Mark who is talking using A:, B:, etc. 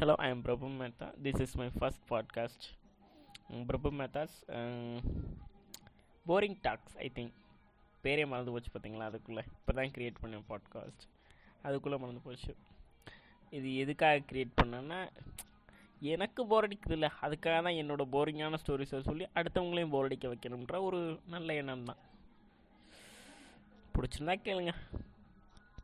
A: Hello, I am Prabhu Mehta. This is my first podcast. Um, Prabhu Mehta's um, Boring Talks, பேரே மறந்து போச்சு பார்த்தீங்களா அதுக்குள்ளே. இப்போ தான் க்ரியேட் பண்ணேன் பாட்காஸ்ட் அதுக்குள்ளே மறந்து போச்சு. இது எதுக்காக க்ரியேட் பண்ணேன்னா எனக்கு போர் அடிக்குது இல்லை அதுக்காக தான் என்னோடய போரிங்கான ஸ்டோரிஸை சொல்லி அடுத்தவங்களையும் போர் அடிக்க வைக்கணுன்ற ஒரு நல்ல எண்ணம் தான் பிடிச்சிருந்தா கேளுங்க.